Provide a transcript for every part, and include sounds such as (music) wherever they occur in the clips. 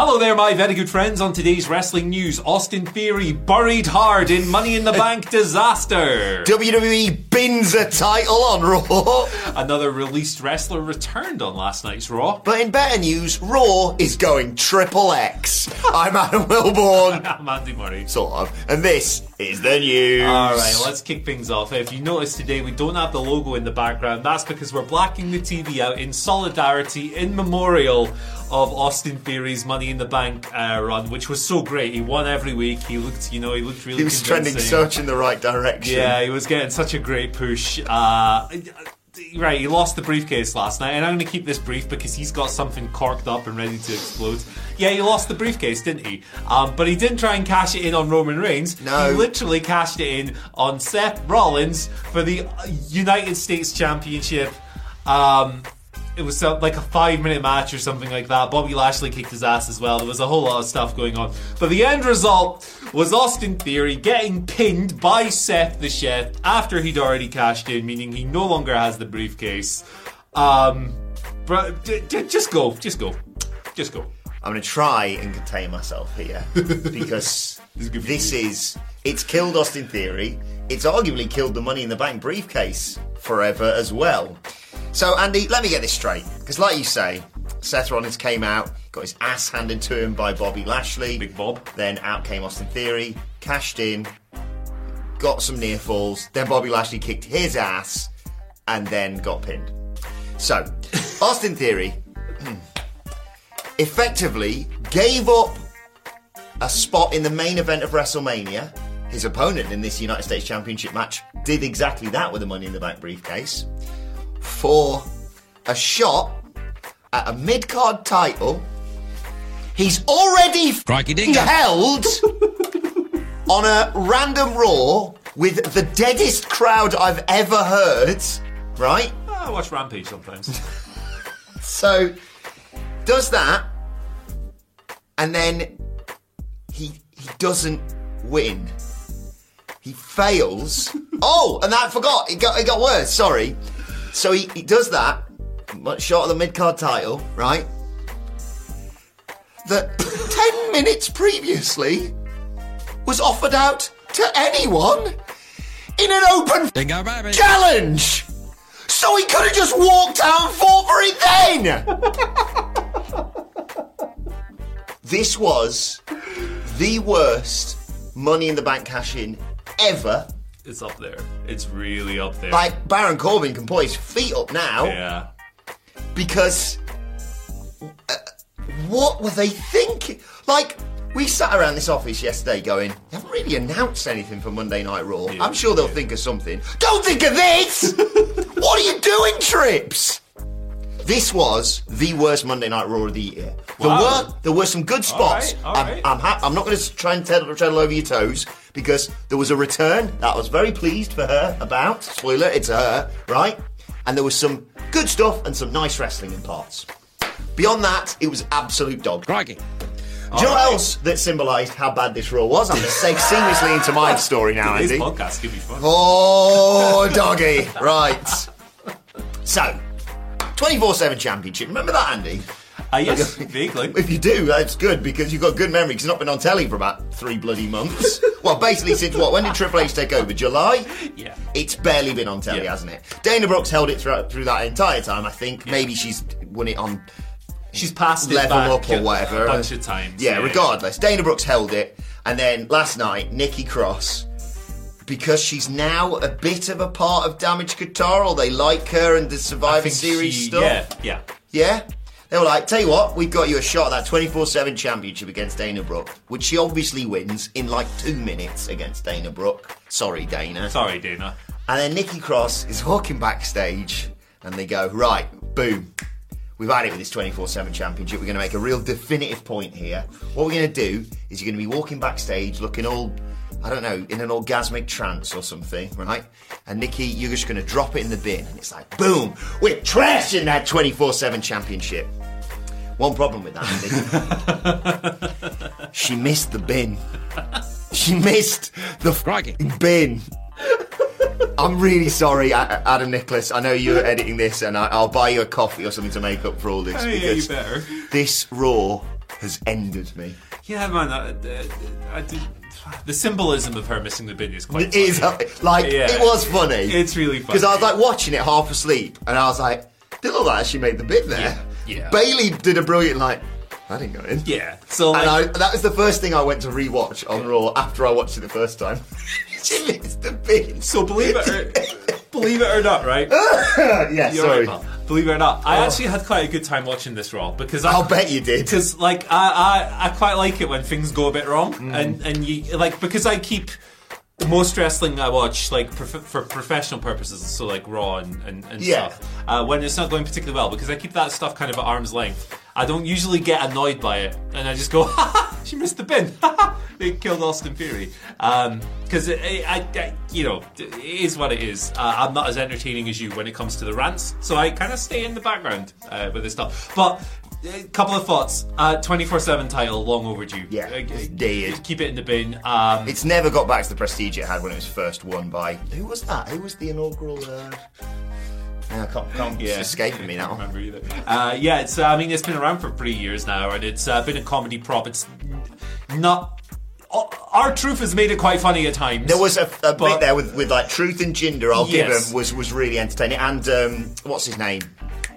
Hello there, my very good friends. On today's wrestling news, Austin Theory buried hard in Money in the uh, Bank disaster. WWE bins a title on Raw. Another released wrestler returned on last night's Raw. But in better news, Raw is going triple X. I'm Adam Wilborn. (laughs) I'm Andy Murray. Sort of. And this is the news. All right, let's kick things off. If you notice today, we don't have the logo in the background. That's because we're blacking the TV out in solidarity, in memorial of Austin Theory's Money in the Bank uh, run, which was so great. He won every week. He looked, you know, he looked really. He was trending such in the right direction. Yeah, he was getting such a great push. Uh, right, he lost the briefcase last night, and I'm going to keep this brief because he's got something corked up and ready to explode. Yeah, he lost the briefcase, didn't he? Um, but he didn't try and cash it in on Roman Reigns. No. He literally cashed it in on Seth Rollins for the United States Championship. Um, it was uh, like a five minute match or something like that. Bobby Lashley kicked his ass as well. There was a whole lot of stuff going on. But the end result was Austin Theory getting pinned by Seth the Chef after he'd already cashed in, meaning he no longer has the briefcase. Um, bro, d- d- just go, just go, just go. I'm going to try and contain myself here (laughs) because is this is it's killed Austin Theory. It's arguably killed the Money in the Bank briefcase forever as well. So Andy, let me get this straight because, like you say, Seth Rollins came out, got his ass handed to him by Bobby Lashley. Big Bob. Then out came Austin Theory, cashed in, got some near falls. Then Bobby Lashley kicked his ass, and then got pinned. So (laughs) Austin Theory (clears throat) effectively gave up a spot in the main event of WrestleMania. His opponent in this United States Championship match did exactly that with the Money in the Bank briefcase for a shot at a mid card title. He's already held (laughs) on a random Raw with the deadest crowd I've ever heard, right? Ah, I watch Rampage sometimes. (laughs) So does that, and then he he doesn't win. He fails. (laughs) oh, and that I forgot. It got it got worse. Sorry. So he, he does that, much short of the mid card title, right? That (laughs) ten minutes previously was offered out to anyone in an open Dingo baby. challenge. So he could have just walked out and fought for it then. (laughs) this was the worst Money in the Bank cash in ever. it's up there. It's really up there. Like Baron Corbin can put his feet up now yeah. because uh, what were they thinking? Like we sat around this office yesterday going, they haven't really announced anything for Monday Night Raw. Yeah, I'm sure they'll yeah. think of something. Don't think of this! (laughs) what are you doing, Trips? This was the worst Monday Night Raw of the year. There were there were some good spots. right, all I'm, right. I'm, ha- I'm not going to try and tread, all over your toes because there was a return that I was very pleased for her about. Spoiler, it's her, right? And there was some good stuff and some nice wrestling in parts. Beyond that, it was absolute dog. Crikey. Do you know what else that symbolised how bad this Raw was? I'm going to segue seamlessly into my story now, Andy. podcast could be fun. Oh, (laughs) doggy. Right. So, 24 7 championship. Remember that, Andy? (laughs) Uh, yes, vaguely. If you do, that's good because you've got good memory because it's not been on telly for about three bloody months. (laughs) well, basically, since what? When did Triple H take over? July? Yeah. It's barely been on telly, Yeah. hasn't it? Dana Brooks held it throughout through that entire time, I think. Maybe she's won it on She's passed it level up or whatever. a bunch of times. Yeah, regardless. Dana Brooks held it. And then last night, Nikki Cross, because she's now a bit of a part of Damage Control, or they like her and the Survivor Series she- stuff. Yeah, yeah. Yeah? They were like, tell you what, we've got you a shot at that 24 7 championship against Dana Brooke, which she obviously wins in like two minutes against Dana Brooke. Sorry, Dana. Sorry, Dana. And then Nikki Cross is walking backstage, and they go, right, boom. We've had it with this 24 7 championship. We're going to make a real definitive point here. What we're going to do is you're going to be walking backstage looking all, I don't know, in an orgasmic trance or something, right? And Nikki, you're just going to drop it in the bin. And it's like, boom, we're trashing that 24 7 championship. One problem with that, Nikki. (laughs) she missed the bin. She missed the fucking bin. I'm really sorry, Adam Nicholas. I know you're editing this, and I- I'll buy you a coffee or something to make up for all this. Oh, yeah, you better. This Raw has ended me. Yeah, man. I, I, I did, the symbolism of her missing the bin is quite. It is like Yeah. it was funny. It's really funny. because I was like watching it half asleep, and I was like, "Did look like she made the bin there." Yeah, yeah. Bayley did a brilliant like. I didn't go in. Yeah. So like, And I, that was the first thing I went to rewatch on Raw after I watched it the first time. (laughs) she missed the bin. so believe it or (laughs) believe it or not, right? (laughs) yeah, You're sorry. right. Believe it or not, I actually had quite a good time watching this role because I, I'll bet you did. because like I, I I quite like it when things go a bit wrong Mm. and and you like because I keep most wrestling I watch like prof- for professional purposes so like Raw and and, and Yeah. stuff uh, when it's not going particularly well because I keep that stuff kind of at arm's length. I don't usually get annoyed by it and I just go (laughs) ha ha she missed the bin they killed Austin Theory because it, it, I, I you know it is what it is. Uh, I'm not as entertaining as you when it comes to the rants so I kind of stay in the background uh, with this stuff but. A couple of thoughts. Twenty four seven title, long overdue. Yeah, Uh, it's dead. Keep it in the bin. Um, It's never got back to the prestige it had when it was first won by. Who was that? Who was the inaugural? Uh... I can't, can't yeah, escaping me now. remember either. Uh, yeah, it's. Uh, I mean, it's been around for three years now, and it's uh, been a comedy prop. It's not. R-Truth has made it quite funny at times. There was a, a But- bit there with, with like Truth and Jinder. I'll give him was was really entertaining. And um, what's his name?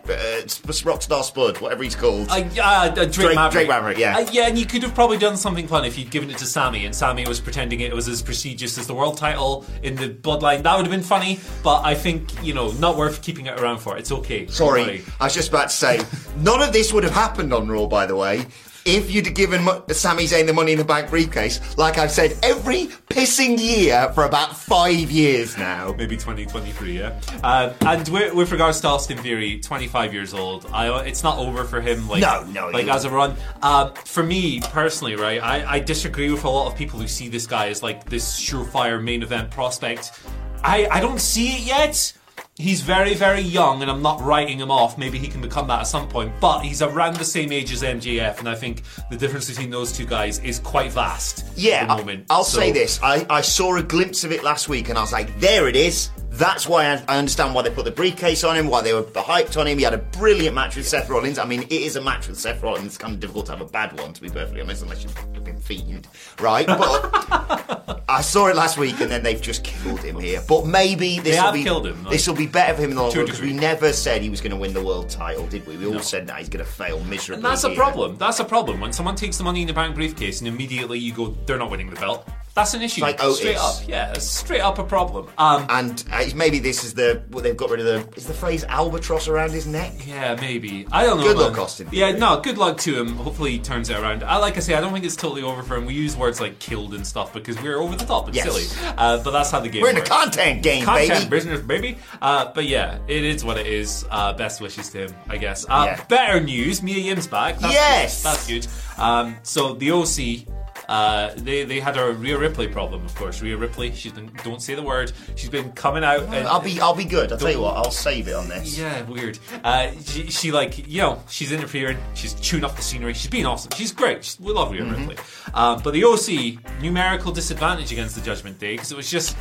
Uh, it's Rockstar Spud, whatever he's called. Uh, uh, Drake, Drake- Maverick. Drake Maverick, yeah. Uh, yeah, and you could have probably done something fun if you'd given it to Sami, and Sami was pretending it was as prestigious as the world title in the Bloodline. That would have been funny, but I think you know, not worth keeping it around for. It's okay. Sorry, worry. I was just about to say, none of this would have happened on Raw, by the way, if you'd have given Sami Zayn the Money in the Bank briefcase, like I've said every pissing year for about five years now. maybe 2023, yeah. Uh, and with, with regards to Austin Theory, 25 years old, I, it's not over for him. Like, No, no, like as a run. Uh, for me personally, right, I, I disagree with a lot of people who see this guy as like this surefire main event prospect. I, I don't see it yet. He's very, very young, and I'm not writing him off. Maybe he can become that at some point, but he's around the same age as MJF, and I think the difference between those two guys is quite vast. Yeah, at the moment. I, will So- say this. I, I saw a glimpse of it last week and I was like, there it is. That's why I, I understand why they put the briefcase on him, why they were hyped on him. He had a brilliant match with Seth Rollins. I mean, it is a match with Seth Rollins. It's kind of difficult to have a bad one, to be perfectly honest, unless you've been fiend, right? But (laughs) I saw it last week and then they've just killed him here. But maybe this will be killed him, like- this will be better for him in the long run because we never said he was going to win the world title, did we? We all said that he's going to fail miserably. And that's a problem. That's a problem. When someone takes the money in the bank briefcase and immediately you go, they're not winning the belt. That's an issue. Like Otis. straight up. Yeah, straight up a problem. Um, And uh, maybe this is the what they've got rid of the is the phrase albatross around his neck. yeah, maybe. I don't know. Good luck, man. Austin. Yeah, no, good luck to him. Hopefully he turns it around. I like I say, I don't think it's totally over for him. We use words like killed and stuff because we're over the top and Yes. silly. Uh, but that's how the game We're in a works. content game, Content baby. business, baby. Uh, but yeah, it is what it is. Uh, best wishes to him, I guess. Uh, Yeah. Better news: Mia Yim's back. That's Yes! good. that's good. Um, so the OC. Uh, they they had a Rhea Ripley problem, of course. Rhea Ripley, she's been don't say the word. She's been coming out. And, I'll be I'll be good. I'll tell you what. I'll save it on this. yeah, weird. Uh, she, she like you know she's interfering. She's chewing up the scenery. She's being awesome. She's great. She's, we love Rhea Mm-hmm. Ripley. Um, but the OC numerical disadvantage against the Judgment Day because it was just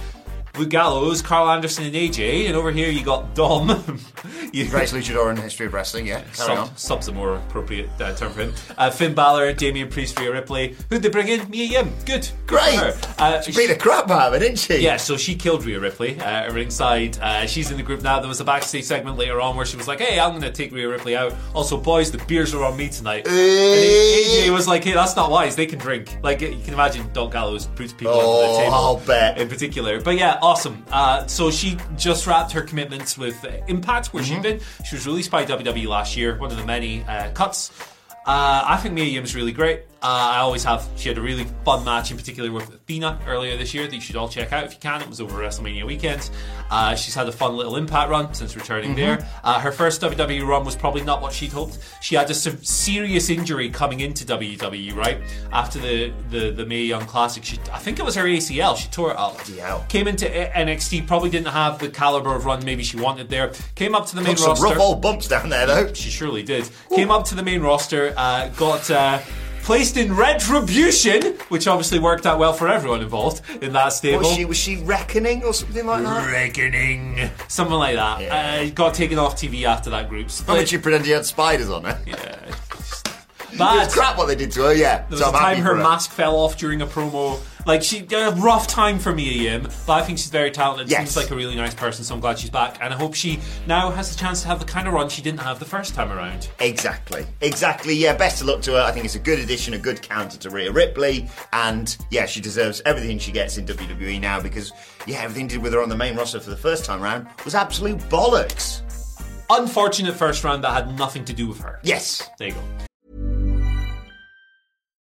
Luke Gallows, Karl Anderson, and AJ. And over here you got Dom. (laughs) you, Greatest luchador in the history of wrestling. Yeah, carry Sub, on. sub's a more appropriate uh, term for him. Uh, Finn Balor, Damian Priest, Rhea Ripley. Who'd they bring in? Mia Yim. Good. Good Great. Uh, She beat the crap out of it, didn't she? yeah, so she killed Rhea Ripley uh, at ringside. Uh, she's in the group now. There was a backstage segment later on where she was like, "Hey, I'm going to take Rhea Ripley out. Also, boys, the beers are on me tonight." And AJ was like, "Hey, that's not wise. They can drink." Like you can imagine, Doc Gallows puts people Oh, under the table. I'll bet. In particular, but yeah, awesome. Uh, so she just wrapped her commitments with uh, Impact, where Mm-hmm. she'd been. She was released by WWE last year. One of the many uh, cuts. Uh, I think Mia Yim's really great. Uh, I always have. She had a really fun match, in particular with Athena earlier this year that you should all check out if you can. It was over WrestleMania weekend. Uh, she's had a fun little Impact run since returning there. Uh, her first WWE run was probably not what she'd hoped. She had a serious injury coming into WWE, right? After the, the, the Mae Young Classic. She, I think it was her ACL. She tore it up. hell. Came into NXT, probably didn't have the caliber of run maybe she wanted there. Came up to the main Some roster. rough old bumps down there, though. She surely did. Came up to the main roster, uh, got uh, placed in Retribution, which obviously worked out well for everyone involved in that stable. Was she was she reckoning or something like that? Reckoning. Something like that. Yeah. Uh, got taken off TV after that group split. much she pretended she had spiders on her? Yeah. It Bad. was crap what they did to her. Yeah. There was so a I'm time happy her mask fell off during a promo. Like she, had a rough time for Mia Yim, but I think she's very talented. Yes. Seems like a really nice person, so I'm glad she's back. And I hope she now has a chance to have the kind of run she didn't have the first time around. Exactly. Exactly. Yeah, best of luck to her. I think it's a good addition, a good counter to Rhea Ripley. And yeah, she deserves everything she gets in WWE now because, yeah, everything did with her on the main roster for the first time round was absolute bollocks. Unfortunate first round that had nothing to do with her. Yes. There you go.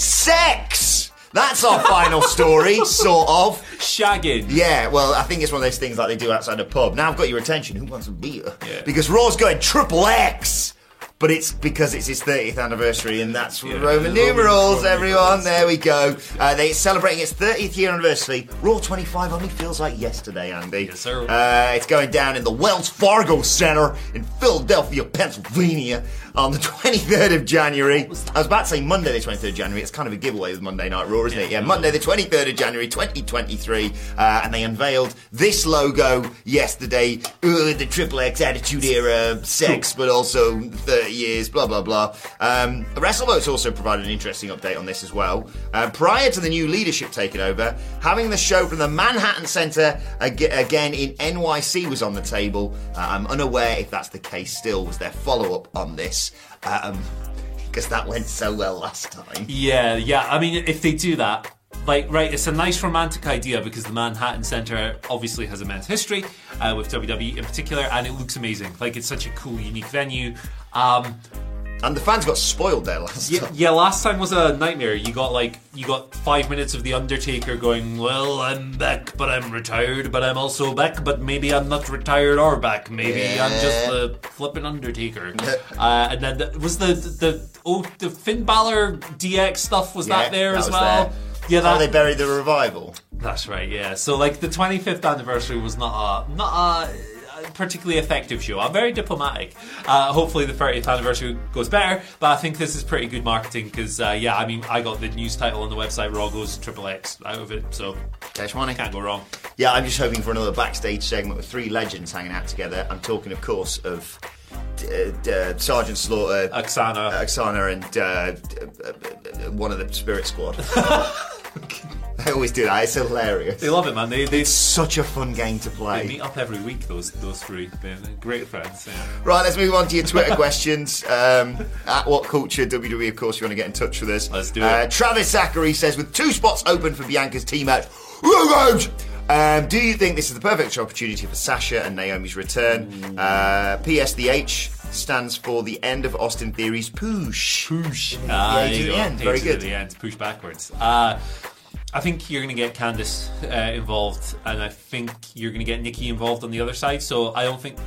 Sex! That's our final story, (laughs) sort of. Shagging. Yeah, well, I think it's one of those things like they do outside a pub. Now I've got your attention. Who wants a beer? Yeah. Because Raw's going triple X. But it's because it's his 30th anniversary, and that's Yeah, Roman numerals, everyone. There we go. Uh, they're celebrating its 30th year anniversary. Raw 25 only feels like yesterday, Andy. Yes, sir. Uh, it's going down in the Wells Fargo Center in Philadelphia, Pennsylvania on the (laughs) 23rd of January. I was about to say Monday the 23rd of January. It's kind of a giveaway with Monday Night Raw, isn't it? Yeah, Monday the 23rd of January 2023. Uh, and they unveiled this logo yesterday. Uh, the Triple X Attitude Era sex, but also 30 years, blah, blah, blah. Um, WrestleVotes also provided an interesting update on this as well. Uh, prior to the new leadership taking over, having the show from the Manhattan Center ag- again in NYC was on the table. Uh, I'm unaware if that's the case still. Was their follow up on this? Um, because that went so well last time. Yeah, yeah. I mean, if they do that, like, right, it's a nice romantic idea because the Manhattan Center obviously has a immense history uh, with WWE in particular, and it looks amazing. Like, it's such a cool, unique venue. Um, And the fans got spoiled there last yeah, time. yeah, last time was a nightmare. You got like you got five minutes of the Undertaker going, "Well, I'm back, but I'm retired, but I'm also back, but maybe I'm not retired or back. Maybe I'm just the flipping Undertaker." uh, and then the, was the the oh the Finn Balor DX stuff was that there that as well? there. Yeah, How that, they buried the revival. that's right. Yeah, so like the 25th anniversary was not a not a particularly effective show. I'm very diplomatic. Uh, hopefully the 30th anniversary goes better, but I think this is pretty good marketing because uh, yeah, I mean I got the news title on the website Raw goes Triple X out of it, so Cash money. can't go wrong. Yeah, I'm just hoping for another backstage segment with three legends hanging out together. I'm talking, of course, of uh, uh, Sergeant Slaughter, Oksana. Oksana, and uh, uh, uh, one of the Spirit Squad. (laughs) (laughs) (laughs) They always do that. It's hilarious. They love it, man. They they, Such a fun game to play. they meet up every week. Those those three, they're great friends. Yeah. Right, let's move on to your Twitter (laughs) questions. Um, at What Culture WWE, of course, you want to get in touch with us. Let's do Uh, it. Travis Zachary says, with two spots open for Bianca's team match, um, do you think this is the perfect opportunity for Sasha and Naomi's return? Uh, PS the H stands for the end of Austin Theory's push. Push. You the go. end. Very good. The end. Push backwards. Uh, I think you're going to get Candice uh, involved, and I think you're going to get Nikki involved on the other side. So I don't think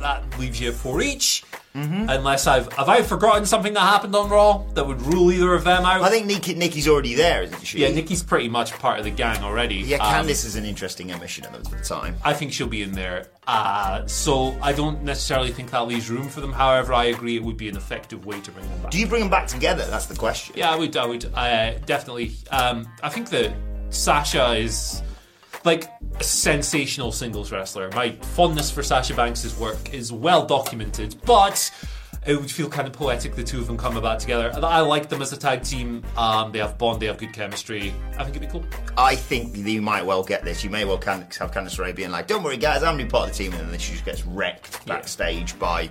that leaves you four each, Mm-hmm. unless I've have I forgotten something that happened on Raw that would rule either of them out. I think Nikki, Nikki's already there, isn't she? yeah, Nikki's pretty much part of the gang already. Yeah, Um, Candice is an interesting omission at the time. I think she'll be in there. Uh, so I don't necessarily think that leaves room for them. However, I agree it would be an effective way to bring them back. Do you bring them back together? That's the question. Yeah, I would. I would. Uh, definitely. Um, I think that Sasha is like a sensational singles wrestler. My fondness for Sasha Banks' work is well documented, but it would feel kind of poetic the two of them come about together. I like them as a tag team. Um, they have bond. They have good chemistry. I think it'd be cool. I think you might well get this. You may well can have Candice Ray being like, "Don't worry, guys, I'm new part of the team," and then she just gets wrecked backstage by,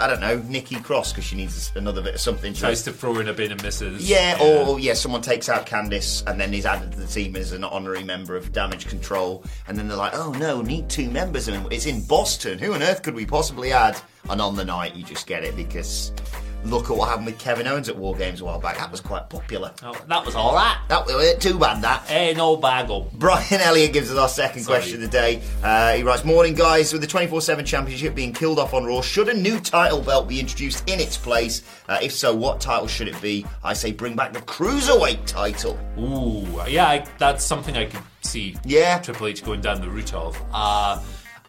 I don't know, Nikki Cross because she needs another bit of something. Tries to throw in a bin and misses. yeah, or yeah, someone takes out Candice and then is added to the team as an honorary member of Damage Control, and then they're like, "Oh no, need two members," and it's in Boston. Who on earth could we possibly add? And on the night, you just get it because look at what happened with Kevin Owens at War Games a while back. That was quite popular. Oh, that was all right. That was too bad. That. Hey, no bagel. Brian Elliott gives us our second Sorry. question of the day. Uh, he writes, Morning, guys. With the 24 7 championship being killed off on Raw, should a new title belt be introduced in its place? Uh, if so, what title should it be? I say bring back the Cruiserweight title. Ooh, yeah, I, that's something I could see. Yeah. Triple H going down the route of. Uh,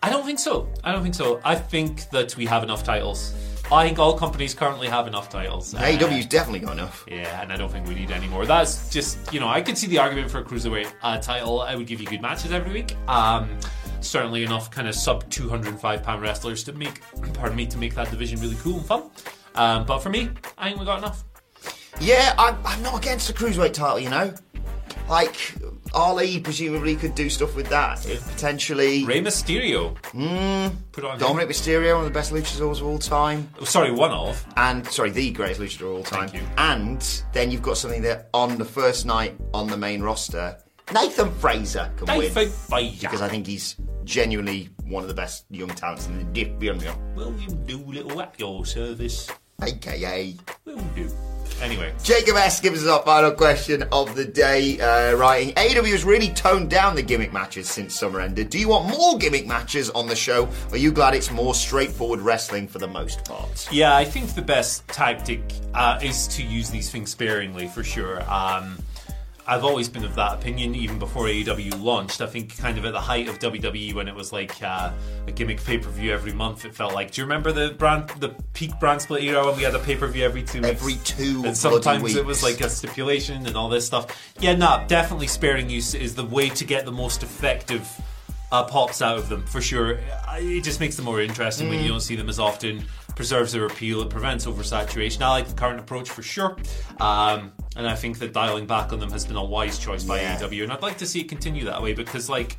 I don't think so. I don't think so. I think that we have enough titles. I think all companies currently have enough titles. Uh, AEW's definitely got enough. yeah, and I don't think we need any more. That's just, you know, I could see the argument for a cruiserweight uh, title. I would give you good matches every week. Um, certainly enough kind of sub 205 pound wrestlers to make, (clears throat) pardon me, to make that division really cool and fun. Um, but for me, I think we got enough. Yeah, I'm, I'm not against the Cruiserweight title, you know? Like, Ali presumably could do stuff with that. If potentially. Rey Mysterio. Mm, Put on. Dominic Mysterio, one of the best luchadors of all time. Oh, Sorry, one of. and sorry, the greatest luchador of all time. Thank you. And then you've got something that on the first night on the main roster, Nathan Frazer can win Nathan Frazer. because I think he's genuinely one of the best young talents in the division, William Doolittle at your service. Aka. Will do. Anyway, Jacob S gives us our final question of the day, uh, writing AEW has really toned down the gimmick matches since summer ended. Do you want more gimmick matches on the show? Or are you glad it's more straightforward wrestling for the most part? yeah, I think the best tactic uh, is to use these things sparingly for sure. Um, I've always been of that opinion, even before AEW launched. I think kind of at the height of WWE when it was like uh, a gimmick pay per view every month. It felt like. Do you remember the brand, the peak brand split era when we had a pay per view every two weeks? Every two and sometimes bloody it was like a stipulation and all this stuff. Yeah, no, definitely sparing use is the way to get the most effective uh, pops out of them for sure. It just makes them more interesting when you don't see them as often. Preserves their appeal. It prevents oversaturation. I like the current approach for sure, um, and I think that dialing back on them has been a wise choice by Yeah. AEW, and I'd like to see it continue that way because like.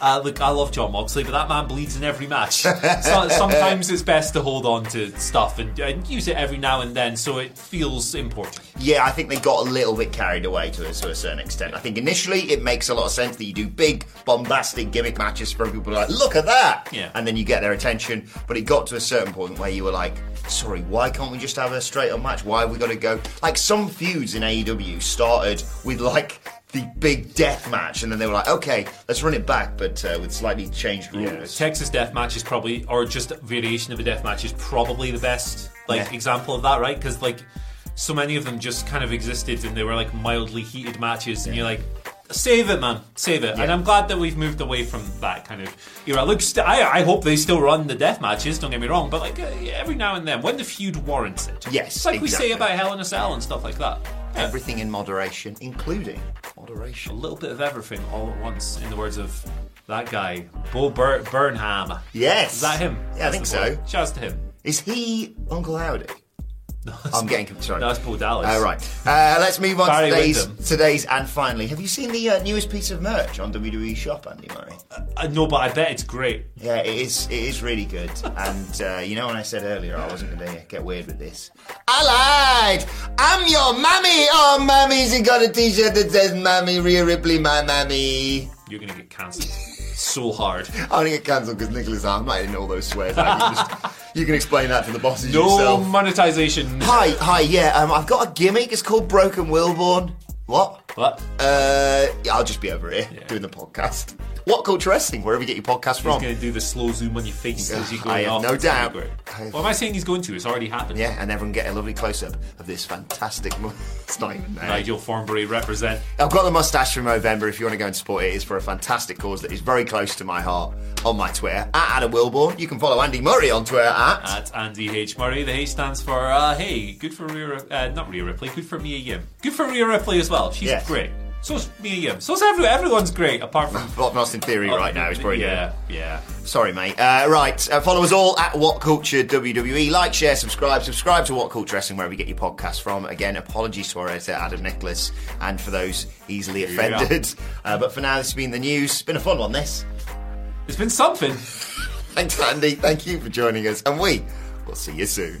Uh, look, I love Jon Moxley, but that man bleeds in every match. (laughs) so, sometimes it's best to hold on to stuff and, and use it every now and then so it feels important. Yeah, I think they got a little bit carried away to a, to a certain extent. I think initially it makes a lot of sense that you do big, bombastic gimmick matches for people like, look at that! Yeah. And then you get their attention. But it got to a certain point where you were like, sorry, why can't we just have a straight up match? Why have we got to go? Like some feuds in AEW started with like the big death match, and then they were like, okay, let's run it back, but uh, with slightly changed rules. Texas death match is probably, or just variation of a death match is probably the best like Yeah. example of that, right? Because like so many of them just kind of existed and they were like mildly heated matches, and you're like. Save it, man. Save it. And I'm glad that we've moved away from that kind of era. Look, st- I, I hope they still run the death matches. Don't get me wrong, but like uh, every now and then, when the feud warrants it. Yes, it's like we say about Hell in a Cell and stuff like that. Everything in moderation, including moderation. a little bit of everything all at once, in the words of that guy, Bo Bur- Burnham. Yes. Is that him? Yeah, I think so. boy. Shouts to him. Is he Uncle Howdy? I'm getting sorry. No, it's Paul Dallas. Uh, right. Uh, let's move on Barry to today's, Windham. today's and finally. Have you seen the uh, newest piece of merch on WWE Shop, Andy Murray? Uh, no, but I bet it's great. Yeah, it is. It is really good. (laughs) And uh, you know, when I said earlier I wasn't going to get weird with this. I lied. I'm your mummy. Oh, mummy's got a T-shirt that says "Mummy Rhea Ripley, my mummy." You're gonna get cancelled (laughs) so hard. I'm gonna get cancelled because Nicholas I'm not in all those swears. Like, you, just, you can explain that to the bosses No yourself. monetization. Hi, hi. Yeah, um, I've got a gimmick. It's called Broken Wilborn. What? What? Uh, yeah, I'll just be over here doing the podcast. What culture wrestling? Wherever you get your podcast from. He's from. gonna do the slow zoom on your face as you go I have off. no doubt. What am I saying he's going to? It's already happened. Yeah, and everyone get a lovely close up of this fantastic. (laughs) It's not even there. Nigel Thornberry represent. I've got the mustache from November. If you want to go and support it, it's for a fantastic cause that is very close to my heart. On my Twitter at Adam Wilborn. You can follow Andy Murray on Twitter at. At Andy H. Murray. The H stands for, uh, hey, good for Rhea, uh, not Rhea Ripley, good for Mia Yim. Good for Rhea Ripley as well. She's Yes. great. So's Mia Yim. So's everyone. Everyone's great, apart from. What in Theory right now is pretty good. Yeah, yeah. Sorry, mate. Uh, right, uh, follow us all at What Culture WWE. Like, share, subscribe. Subscribe to What Culture Wrestling wherever you get your podcasts from. Again, apologies to our editor Adam Nicholas and for those easily you go. offended. Uh, but for now, this has been the news. It's been a fun one. This. It's been something. Thanks, Andy. Thank you for joining us, and we will see you soon.